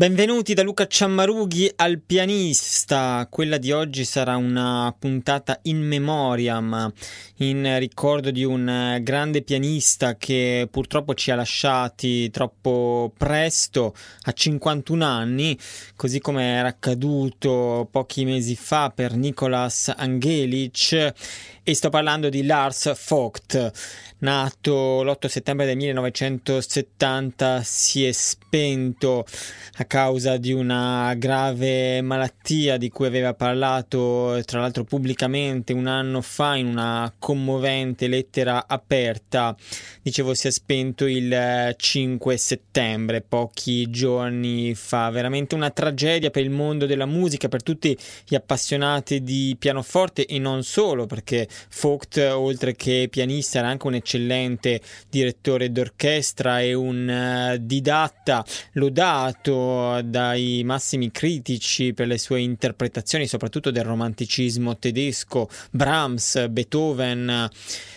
Benvenuti da Luca Ciammarughi al pianista. Quella di oggi sarà una puntata in memoriam, in ricordo di un grande pianista che purtroppo ci ha lasciati troppo presto, a 51 anni, così come era accaduto pochi mesi fa per Nicolas Angelic. E sto parlando di Lars Vogt, nato l'8 settembre del 1970, si è spento a causa di una grave malattia di cui aveva parlato tra l'altro pubblicamente un anno fa in una commovente lettera aperta. Dicevo si è spento il 5 settembre, pochi giorni fa. Veramente una tragedia per il mondo della musica, per tutti gli appassionati di pianoforte e non solo, perché Vogt, oltre che pianista, era anche un eccellente direttore d'orchestra e un uh, didatta lodato dai massimi critici per le sue interpretazioni, soprattutto del romanticismo tedesco, Brahms, Beethoven,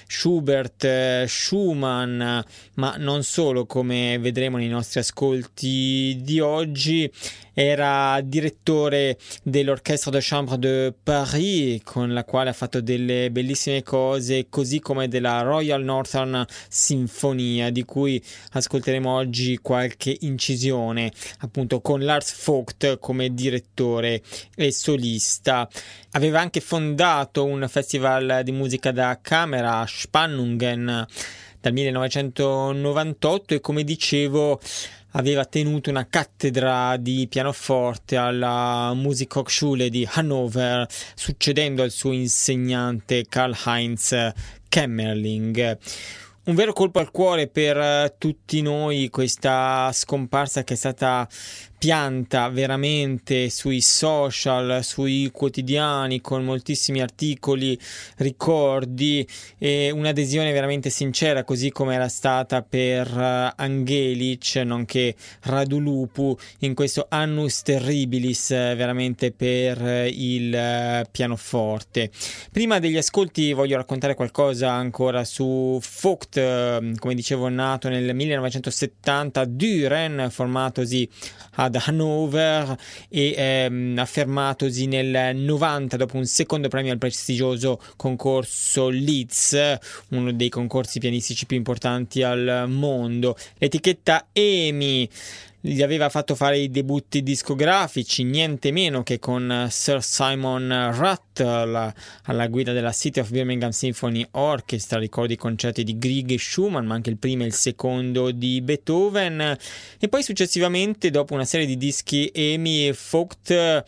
Schubert, Schumann, ma non solo, come vedremo nei nostri ascolti di oggi, era direttore dell'Orchestre de Chambre de Paris, con la quale ha fatto delle bellissime cose, così come della Royal Northern Sinfonia, di cui ascolteremo oggi qualche incisione, appunto con Lars Vogt come direttore e solista. Aveva anche fondato un festival di musica da camera, Spannungen, dal 1998 e come dicevo aveva tenuto una cattedra di pianoforte alla Musikhochschule di Hannover, succedendo al suo insegnante Karl-Heinz Kemmerling. Un vero colpo al cuore per tutti noi questa scomparsa che è stata pianta veramente sui social, sui quotidiani con moltissimi articoli, ricordi e un'adesione veramente sincera così come era stata per eh, Angelic nonché Radulupu in questo annus terribilis eh, veramente per eh, il pianoforte. Prima degli ascolti voglio raccontare qualcosa ancora su Vogt, come dicevo nato nel 1970 Düren formatosi ad ad Hannover e ehm, affermatosi nel 90 dopo un secondo premio al prestigioso concorso Leeds, uno dei concorsi pianistici più importanti al mondo. L'etichetta EMI gli aveva fatto fare i debutti discografici, niente meno che con Sir Simon Rattle alla guida della City of Birmingham Symphony Orchestra, ricordi i concerti di Grieg e Schumann, ma anche il primo e il secondo di Beethoven, e poi successivamente, dopo una serie di dischi Amy e Vogt,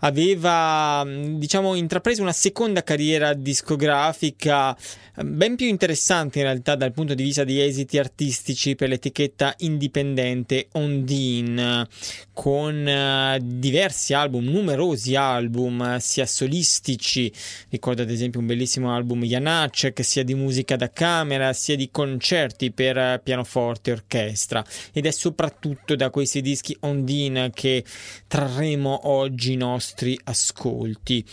aveva diciamo intrapreso una seconda carriera discografica ben più interessante in realtà dal punto di vista di esiti artistici per l'etichetta indipendente Ondine con uh, diversi album, numerosi album sia solistici, ricordo ad esempio un bellissimo album Janacek sia di musica da camera sia di concerti per uh, pianoforte e orchestra. Ed è soprattutto da questi dischi Ondine che trarremo oggi i nostri ascolti.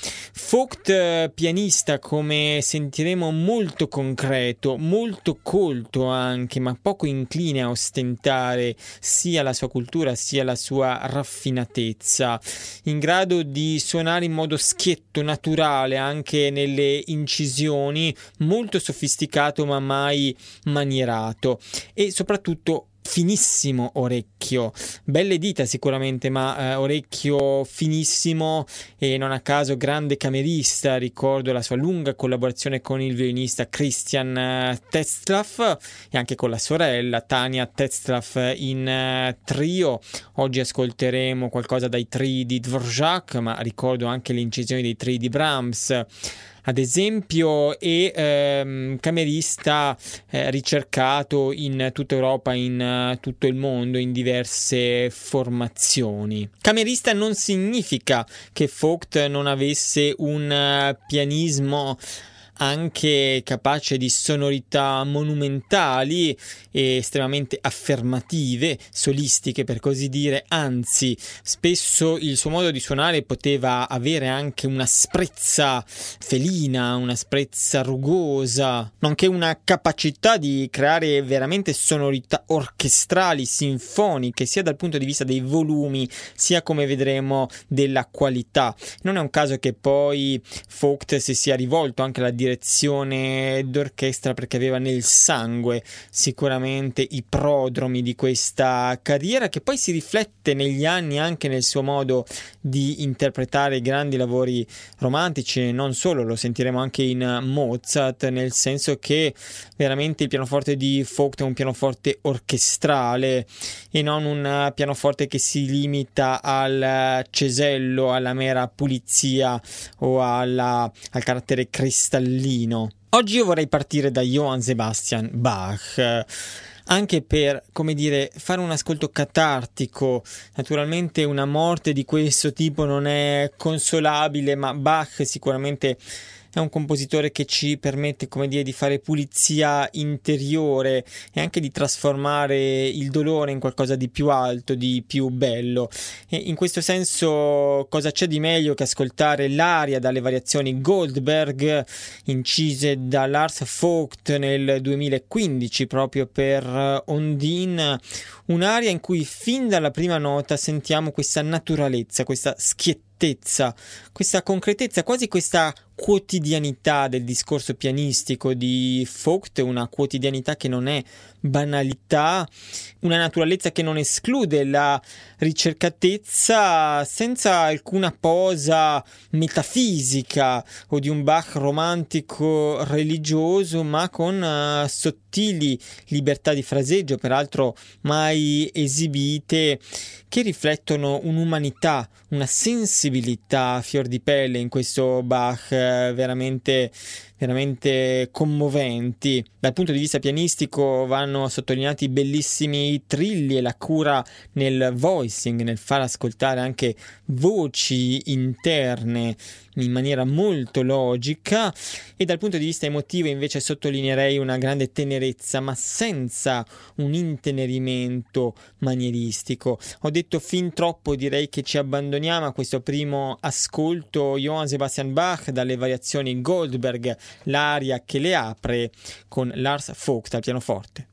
Vogt, eh, pianista, come sentiremo, molto concreto, molto colto anche, ma poco incline a ostentare sia la sua cultura sia la sua raffinatezza, in grado di suonare in modo schietto, naturale, anche nelle incisioni, molto sofisticato ma mai manierato e soprattutto finissimo orecchio, belle dita sicuramente, ma eh, orecchio finissimo e non a caso grande camerista, ricordo la sua lunga collaborazione con il violinista Christian eh, Tetzlaff e anche con la sorella Tania Tetzlaff in eh, trio. Oggi ascolteremo qualcosa dai tri di Dvorak, ma ricordo anche le incisioni dei tri di Brahms ad esempio, e ehm, camerista eh, ricercato in tutta Europa, in uh, tutto il mondo, in diverse formazioni. Camerista non significa che Vogt non avesse un uh, pianismo anche capace di sonorità monumentali e estremamente affermative, solistiche per così dire, anzi spesso il suo modo di suonare poteva avere anche una sprezza felina, una sprezza rugosa, nonché una capacità di creare veramente sonorità orchestrali, sinfoniche, sia dal punto di vista dei volumi, sia come vedremo della qualità. Non è un caso che poi Vogt si sia rivolto anche alla direzione d'orchestra perché aveva nel sangue sicuramente i prodromi di questa carriera che poi si riflette negli anni anche nel suo modo di interpretare grandi lavori romantici, non solo, lo sentiremo anche in Mozart, nel senso che veramente il pianoforte di Vogt è un pianoforte orchestrale e non un pianoforte che si limita al cesello, alla mera pulizia o alla, al carattere cristallino. Oggi io vorrei partire da Johann Sebastian Bach anche per, come dire, fare un ascolto catartico. Naturalmente una morte di questo tipo non è consolabile, ma Bach sicuramente è un compositore che ci permette, come dire, di fare pulizia interiore e anche di trasformare il dolore in qualcosa di più alto, di più bello. E in questo senso, cosa c'è di meglio che ascoltare l'aria dalle variazioni Goldberg incise da Lars Vogt nel 2015 proprio per Ondine, un'aria in cui fin dalla prima nota sentiamo questa naturalezza, questa schiettezza, questa concretezza, quasi questa quotidianità del discorso pianistico di Vogt, una quotidianità che non è banalità, una naturalezza che non esclude la ricercatezza senza alcuna posa metafisica o di un Bach romantico religioso, ma con uh, sottili libertà di fraseggio, peraltro mai esibite, che riflettono un'umanità, una sensibilità a fior di pelle in questo Bach eh, veramente veramente commoventi. Dal punto di vista pianistico vanno sottolineati bellissimi trilli e la cura nel voicing, nel far ascoltare anche voci interne in maniera molto logica e dal punto di vista emotivo invece sottolineerei una grande tenerezza ma senza un intenerimento manieristico. Ho detto fin troppo, direi che ci abbandoniamo a questo primo ascolto Johann Sebastian Bach dalle variazioni Goldberg l'aria che le apre con Lars Vogt al pianoforte.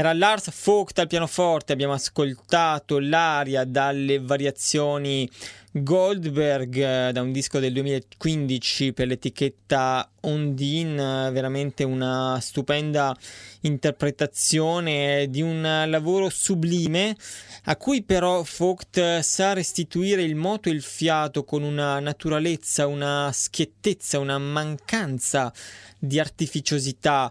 Era Lars Vogt al pianoforte, abbiamo ascoltato l'aria dalle variazioni Goldberg eh, da un disco del 2015 per l'etichetta Ondine, veramente una stupenda interpretazione di un lavoro sublime a cui però Vogt sa restituire il moto e il fiato con una naturalezza, una schiettezza, una mancanza di artificiosità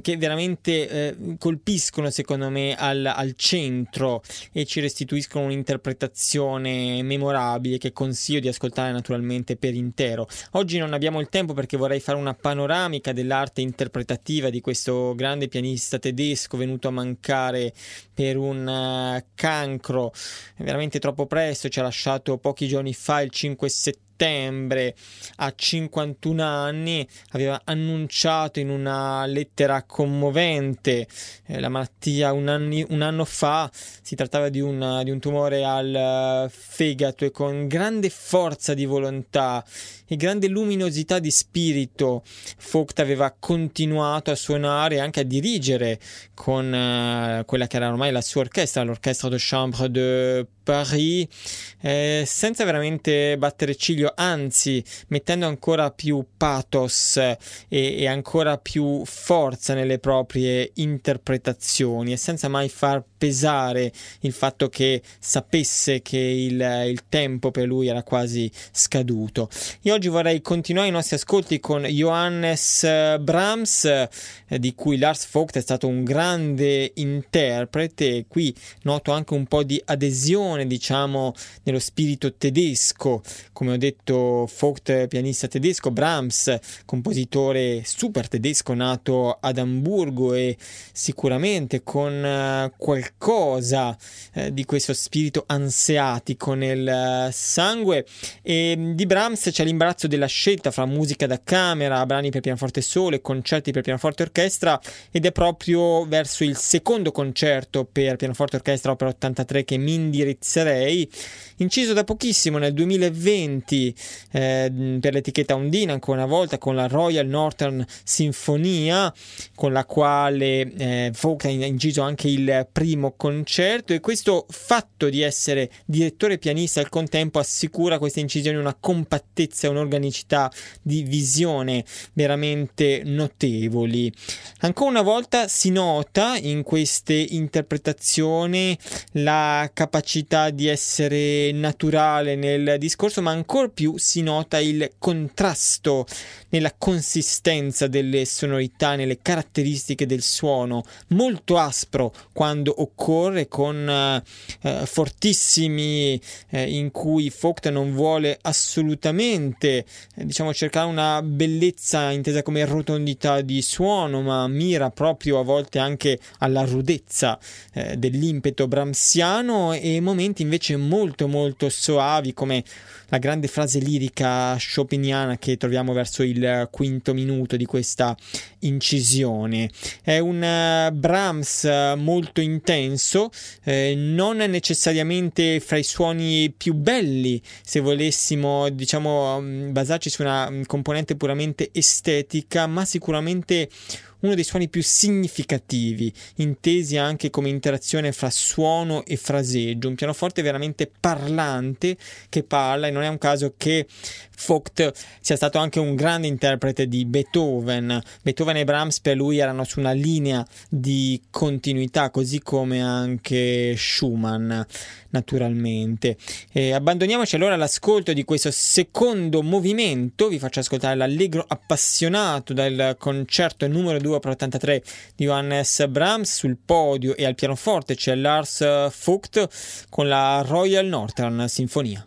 che veramente eh, colpiscono secondo me al, al, centro e ci restituiscono un'interpretazione memorabile che consiglio di ascoltare naturalmente per intero. Oggi non abbiamo il tempo perché vorrei fare una panoramica dell'arte interpretativa di questo grande pianista tedesco venuto a mancare per un uh, cancro veramente troppo presto, ci ha lasciato pochi giorni fa il 5 settembre settembre a 51 anni aveva annunciato in una lettera commovente eh, la malattia un, anni, un, anno fa si trattava di, una, di un tumore al eh, fegato e con grande forza di volontà e grande luminosità di spirito. Vogt aveva continuato a suonare e anche a dirigere con uh, quella che era ormai la sua orchestra l'orchestra de chambre de Paris eh, senza veramente battere ciglio, anzi mettendo ancora più pathos e, e, ancora più forza nelle proprie interpretazioni e senza mai far pesare il fatto che sapesse che il, il tempo per lui era quasi scaduto. Io oggi vorrei continuare i nostri ascolti con Johannes Brahms, eh, di cui Lars Vogt è stato un grande interprete. Qui noto anche un po' di adesione, diciamo, nello spirito tedesco, come ho detto Vogt pianista tedesco, Brahms compositore super tedesco nato ad Amburgo e sicuramente con uh, qualcosa uh, di questo spirito anseatico nel uh, sangue. E mm, di Brahms c'è l'imbarazzo della scelta fra musica da camera, brani per pianoforte solo e concerti per pianoforte e orchestra ed è proprio verso il secondo concerto per pianoforte e orchestra opera 83 che mi indirizzerei. Inciso da pochissimo nel 2020 eh, per l'etichetta Ondina, ancora una volta con la Royal Northern Sinfonia, con la quale eh, Vogt ha inciso anche il primo concerto e questo fatto di essere direttore pianista al contempo assicura a queste incisioni una compattezza e un'organicità di visione veramente notevoli. Ancora una volta si nota in queste interpretazioni la capacità di essere naturale nel discorso, ma ancora più si nota il contrasto nella consistenza delle sonorità, nelle caratteristiche del suono, molto aspro quando occorre, con eh, fortissimi eh, in cui Vogt non vuole assolutamente eh, diciamo cercare una bellezza intesa come rotondità di suono, ma mira proprio a volte anche alla rudezza eh, dell'impeto bramsiano e momenti invece molto molto soavi come la grande frase lirica chopiniana che troviamo verso il quinto minuto di questa incisione. È un uh, Brahms molto intenso, eh, non necessariamente fra i suoni più belli, se volessimo diciamo mm, basarci su una mm, componente puramente estetica, ma sicuramente uno dei suoni più significativi, intesi anche come interazione fra suono e fraseggio, un pianoforte veramente parlante che parla e non è un caso che Vogt sia stato anche un grande interprete di Beethoven. Beethoven e Brahms per lui erano su una linea di continuità, così come anche Schumann, naturalmente. E abbandoniamoci allora all'ascolto di questo secondo movimento. Vi faccio ascoltare l'allegro appassionato dal concerto numero 2 per 83 di Johannes Brahms. Sul podio e al pianoforte c'è Lars Vogt con la Royal Northern Sinfonia.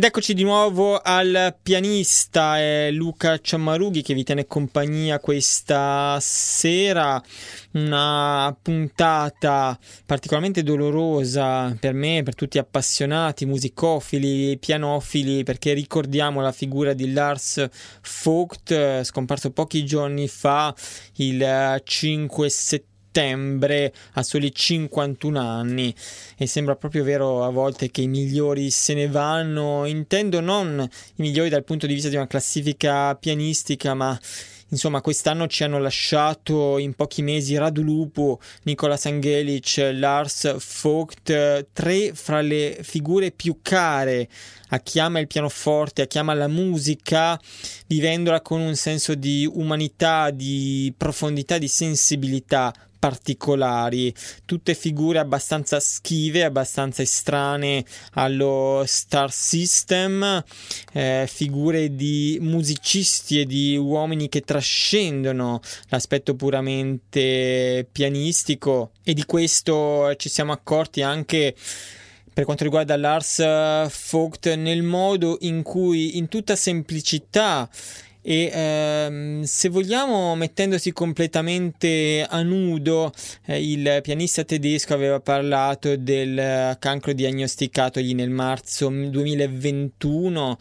Ed eccoci di nuovo al pianista eh, Luca Ciammarughi che vi tiene compagnia questa sera, una puntata particolarmente dolorosa per me, per tutti appassionati, musicofili, pianofili, perché ricordiamo la figura di Lars Vogt, scomparso pochi giorni fa, il 5 settembre settembre a soli 51 anni. E sembra proprio vero a volte che i migliori se ne vanno, intendo non i migliori dal punto di vista di una classifica pianistica, ma Insomma, quest'anno ci hanno lasciato in pochi mesi Radu Lupo, Nicolas Angelic, Lars Vogt, tre fra le figure più care. A chi ama il pianoforte, a chi ama la musica, vivendola con un senso di umanità, di profondità, di sensibilità particolari, tutte figure abbastanza schive, abbastanza estranee allo Star System, eh, figure di musicisti e di uomini che trascendono l'aspetto puramente pianistico. E di questo ci siamo accorti anche per quanto riguarda Lars Vogt nel modo in cui in tutta semplicità e ehm, se vogliamo mettendosi completamente a nudo eh, il pianista tedesco aveva parlato del cancro diagnosticatogli nel marzo 2021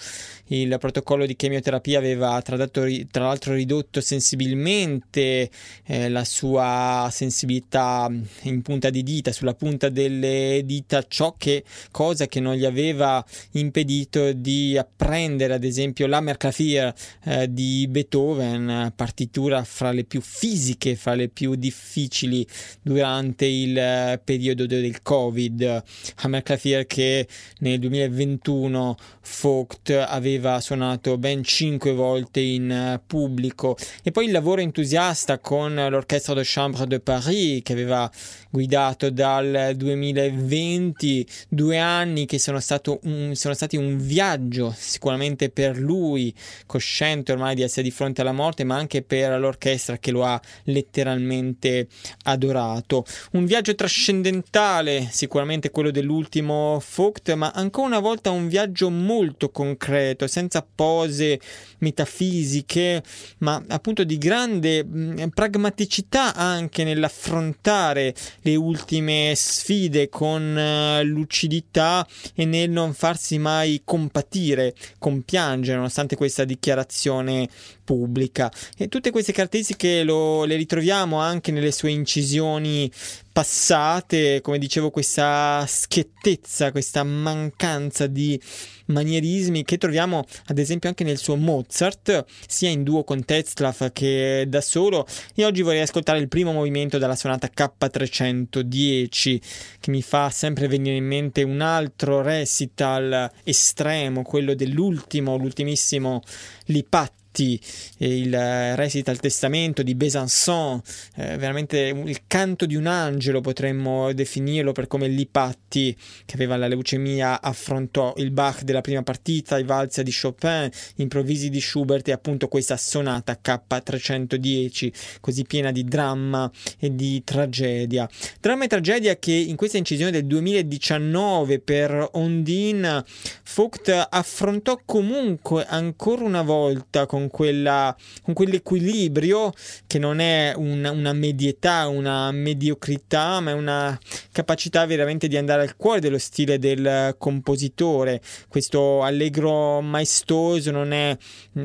il protocollo di chemioterapia aveva tra, l'altro ridotto sensibilmente eh, la sua sensibilità in punta di dita, sulla punta delle dita, ciò che cosa che non gli aveva impedito di apprendere ad esempio la Merclavier eh, di Beethoven, partitura fra le più fisiche, fra le più difficili durante il periodo del Covid. Hammerklavier che nel 2021 Vogt aveva suonato ben cinque volte in pubblico. E poi il lavoro entusiasta con l'Orchestre de Chambre de Paris che aveva guidato dal 2020, due anni che sono, un, sono stati un viaggio sicuramente per lui, cosciente ormai di essere di fronte alla morte, ma anche per l'orchestra che lo ha letteralmente adorato. Un viaggio trascendentale, sicuramente quello dell'ultimo Vogt, ma ancora una volta un viaggio molto concreto, senza pose metafisiche, ma appunto di grande mh, pragmaticità anche nell'affrontare le ultime sfide con uh, lucidità e nel non farsi mai compatire, compiangere, nonostante questa dichiarazione pubblica. E tutte queste caratteristiche lo, le ritroviamo anche nelle sue incisioni passate, come dicevo, questa schiettezza, questa mancanza di manierismi che troviamo ad esempio anche nel suo Mozart, sia in duo con Tetzlaff che da solo. E oggi vorrei ascoltare il primo movimento della sonata K310 che mi fa sempre venire in mente un altro recital estremo, quello dell'ultimo, l'ultimissimo Lipat il recital testamento di Besançon, eh, veramente il canto di un angelo potremmo definirlo per come Lipatti, che aveva la leucemia, affrontò il Bach della prima partita, i valzer di Chopin, improvvisi di Schubert e appunto questa sonata K310, così piena di dramma e di tragedia. Dramma e tragedia che in questa incisione del 2019 per Ondine Vogt affrontò comunque ancora una volta con con, quella, con quell'equilibrio che non è un, una medietà, una mediocrità, ma è una capacità veramente di andare al cuore dello stile del compositore. Questo allegro maestoso non è,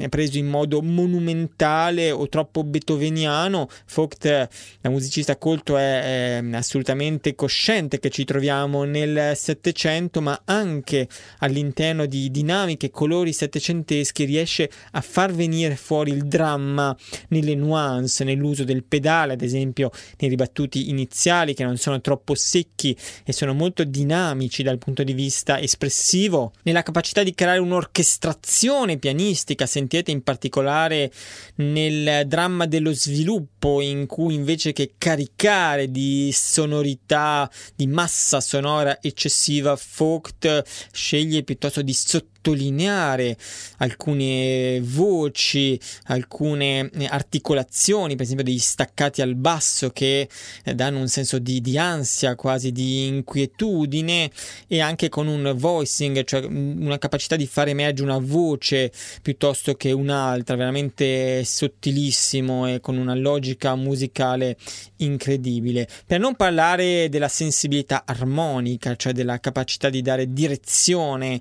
preso in modo monumentale o troppo beethoveniano. Vogt, da musicista colto, è, è assolutamente cosciente che ci troviamo nel Settecento, ma anche all'interno di dinamiche, colori settecenteschi riesce a far venire venire fuori il dramma nelle nuance, nell'uso del pedale, ad esempio nei ribattuti iniziali che non sono troppo secchi e sono molto dinamici dal punto di vista espressivo, nella capacità di creare un'orchestrazione pianistica, sentite in particolare nel dramma dello sviluppo in cui invece che caricare di sonorità, di massa sonora eccessiva, Vogt sceglie piuttosto di sottolineare sottolineare alcune voci, alcune eh, articolazioni, per esempio degli staccati al basso che eh, danno un senso di, di ansia, quasi di inquietudine e anche con un voicing, cioè mm, una capacità di fare emergere una voce piuttosto che un'altra, veramente sottilissimo e con una logica musicale incredibile. Per non parlare della sensibilità armonica, cioè della capacità di dare direzione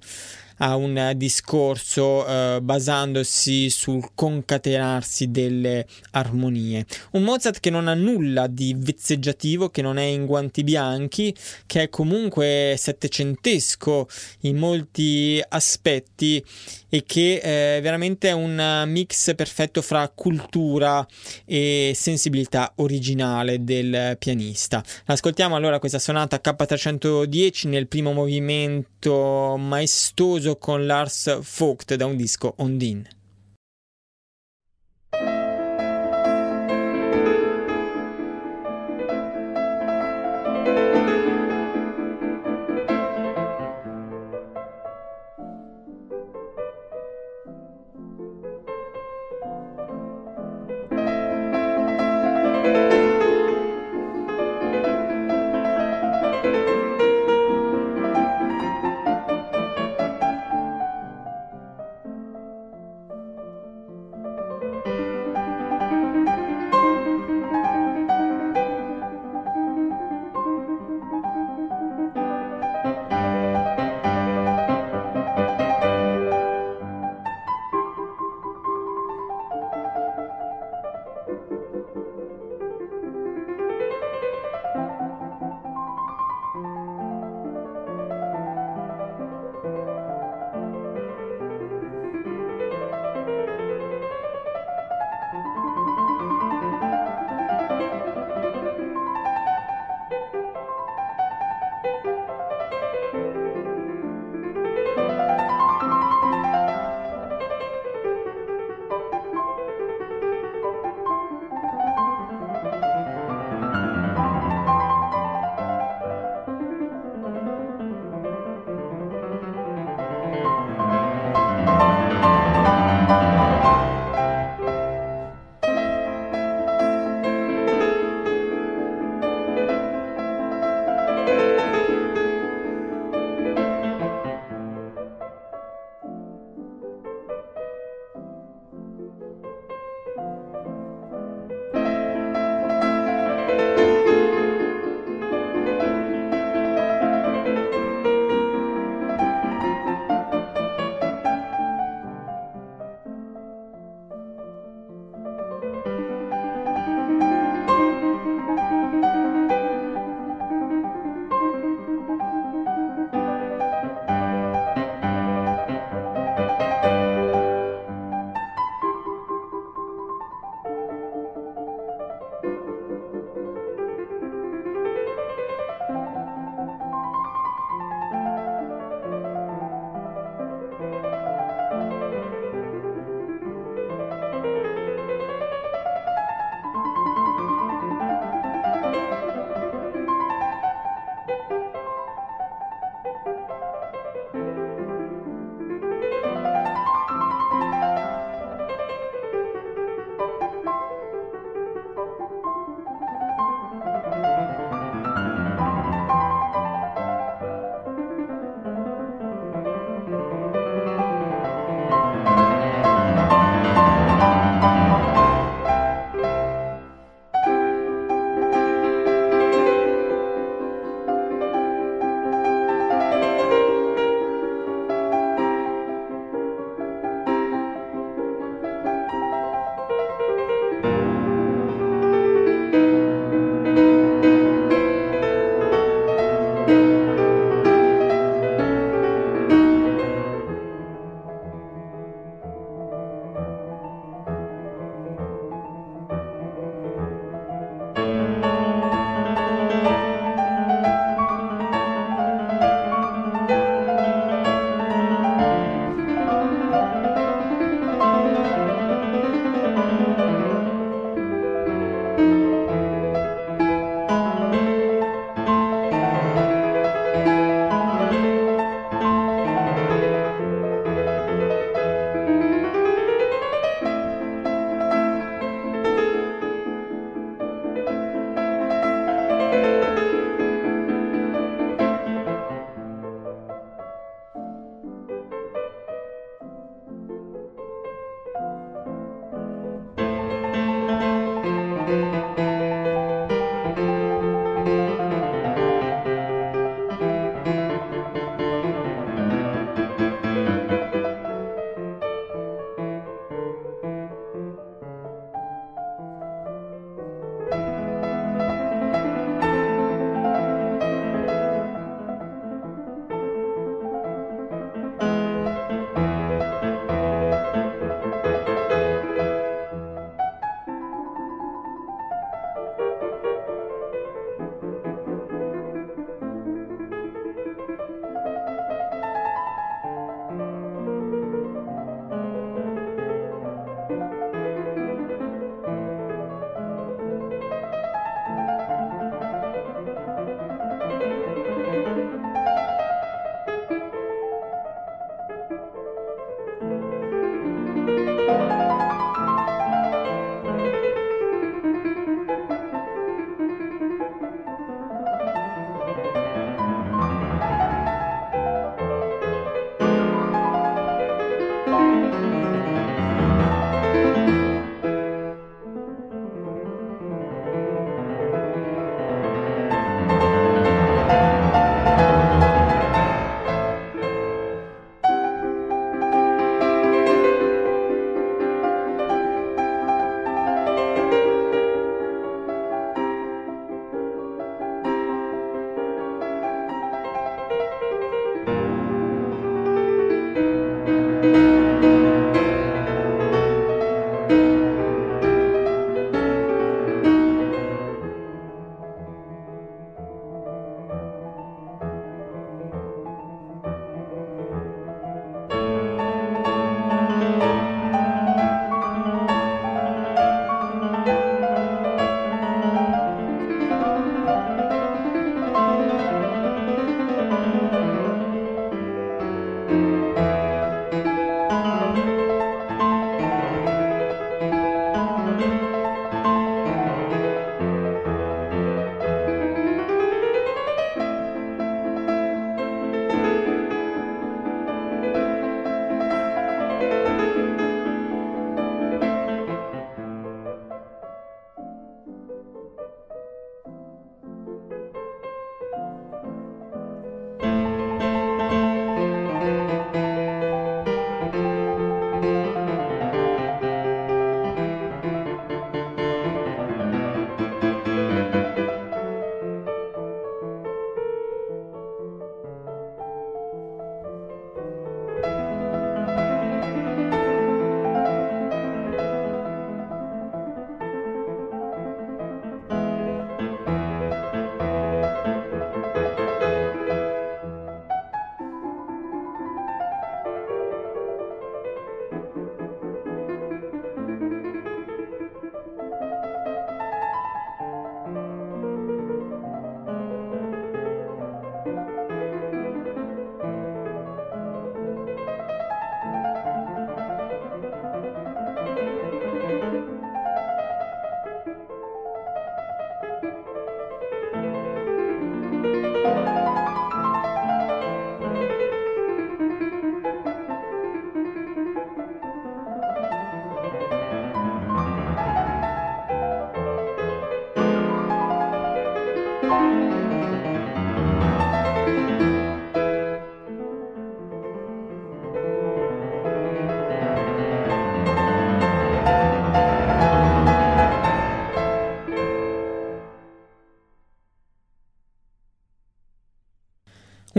a un discorso eh, basandosi sul concatenarsi delle armonie. Un Mozart che non ha nulla di vezzeggiativo, che non è in guanti bianchi, che è comunque settecentesco in molti aspetti e che eh, veramente è un mix perfetto fra cultura e sensibilità originale del pianista. Ascoltiamo allora questa sonata K310 nel primo movimento maestoso con Lars Vogt da un disco Ondine.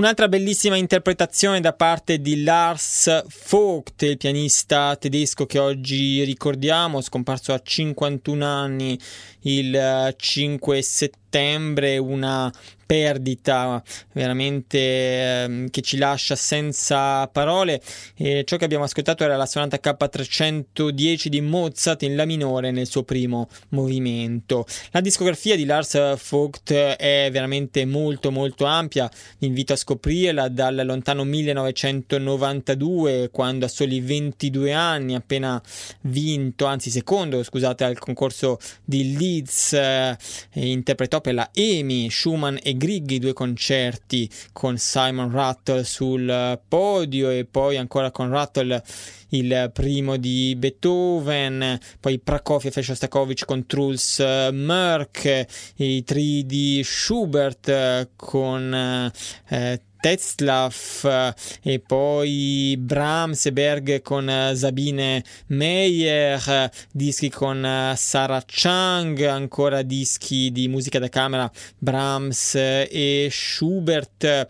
Un'altra bellissima interpretazione da parte di Lars Vogt, il pianista tedesco che oggi ricordiamo, scomparso a 51 anni il 5 settembre, una perdita veramente eh, che ci lascia senza parole. E ciò che abbiamo ascoltato era la sonata K310 di Mozart in La minore nel suo primo movimento. La discografia di Lars Vogt è veramente molto molto ampia, vi invito a scoprirla dal lontano 1992 quando a soli 22 anni appena vinto, anzi secondo, scusate, al concorso di Leeds eh, interpretò per la EMI Schumann e Grieg i due concerti con Simon Rattle sul podio e poi ancora con Rattle il primo di Beethoven, poi Prokofiev e Shostakovich con Truls Merck, i tri di Schubert con eh, Tetzlaff e poi Brahms e Berg con Sabine Meyer, dischi con Sarah Chang, ancora dischi di musica da camera Brahms e Schubert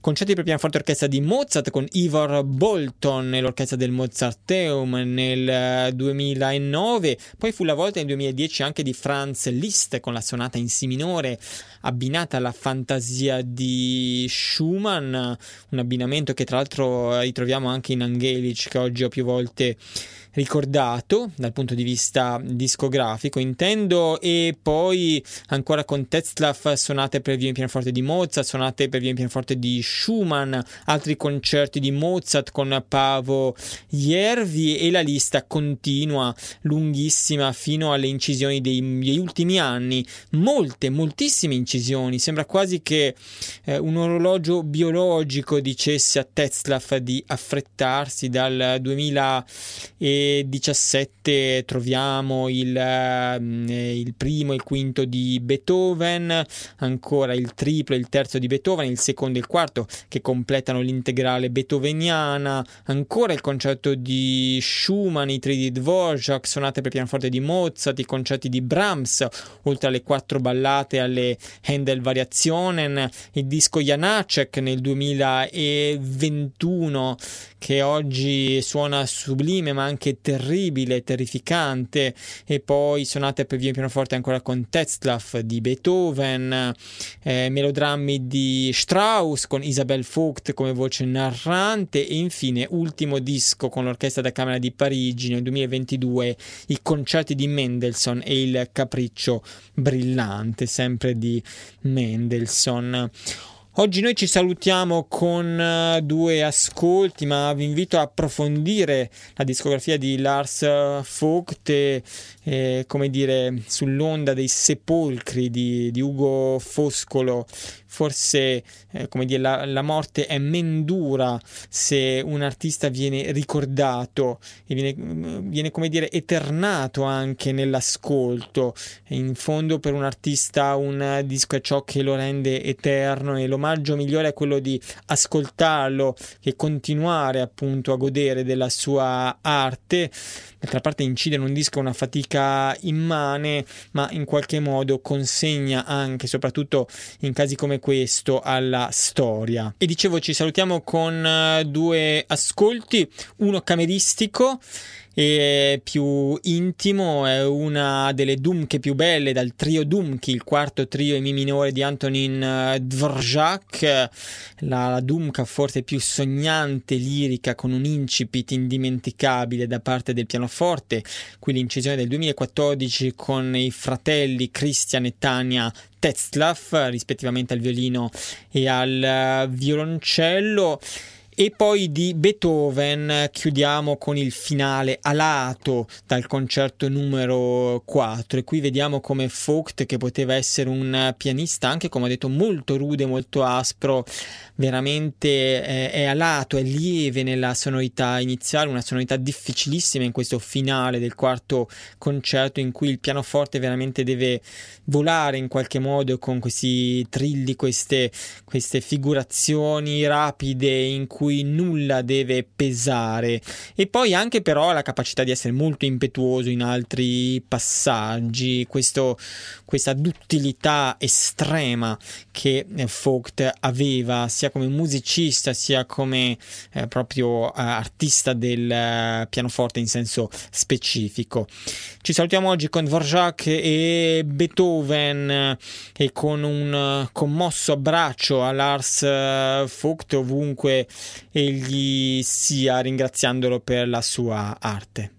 concerti per pianoforte e orchestra di Mozart con Ivor Bolton e l'orchestra del Mozarteum nel 2009, poi fu la volta nel 2010 anche di Franz Liszt con la sonata in Si minore abbinata alla fantasia di Schumann, un abbinamento che tra l'altro ritroviamo anche in Angelic che oggi ho più volte ricordato dal punto di vista discografico, intendo, e poi ancora con Tetzlaff, sonate per violino pianoforte di Mozart, sonate per violino pianoforte di Schumann, altri concerti di Mozart con Pavo Jervi e la lista continua, lunghissima, fino alle incisioni dei, degli ultimi anni, molte, moltissime incisioni, sembra quasi che eh, un orologio biologico dicesse a Tetzlaff di affrettarsi dal 2000 e 17 troviamo il, eh, il primo e il quinto di Beethoven, ancora il triplo e il terzo di Beethoven, il secondo e il quarto che completano l'integrale beethoveniana, ancora il concerto di Schumann, i tri di Dvorak, sonate per pianoforte di Mozart, i concerti di Brahms, oltre alle quattro ballate alle Handel Variationen, il disco Janacek nel 2021 che oggi suona sublime ma anche terribile, terrificante e poi sonate per via pianoforte ancora con Tetzlaff di Beethoven, eh, melodrammi di Strauss con Isabel Vogt come voce narrante e infine ultimo disco con l'orchestra da camera di Parigi nel 2022 i concerti di Mendelssohn e il capriccio brillante sempre di Mendelssohn. Oggi noi ci salutiamo con uh, due ascolti, ma vi invito a approfondire la discografia di Lars Vogt eh, come dire, sull'onda dei sepolcri di, di Ugo Foscolo forse eh, come dire, la, la, morte è men dura se un artista viene ricordato e viene, viene come dire eternato anche nell'ascolto. In fondo per un artista un disco è ciò che lo rende eterno e l'omaggio migliore è quello di ascoltarlo e continuare appunto a godere della sua arte d'altra parte incidere un disco è una fatica immane ma in qualche modo consegna anche soprattutto in casi come questo alla storia. E dicevo, ci salutiamo con eh, due ascolti, uno cameristico e più intimo, è una delle Dumche più belle dal trio Dumchi, il quarto trio in mi minore di Antonin eh, Dvorak, la, la Dumka forse più sognante, lirica, con un incipit indimenticabile da parte del pianoforte, qui l'incisione del 2014 con i fratelli Christian e Tania Tetzlaff, rispettivamente al violino e al eh, violoncello E poi di Beethoven chiudiamo con il finale alato dal concerto numero 4 e qui vediamo come Vogt che poteva essere un pianista anche come ho detto molto rude, molto aspro, veramente eh, è alato, è lieve nella sonorità iniziale, una sonorità difficilissima in questo finale del quarto concerto in cui il pianoforte veramente deve volare in qualche modo con questi trilli, queste, queste figurazioni rapide in cui nulla deve pesare e poi anche però la capacità di essere molto impetuoso in altri passaggi, questo, questa duttilità estrema che Vogt aveva sia come musicista sia come eh, proprio eh, artista del eh, pianoforte in senso specifico. Ci salutiamo oggi con Dvorak e Beethoven eh, e con un eh, commosso abbraccio a Lars Vogt ovunque egli sia ringraziandolo per la sua arte.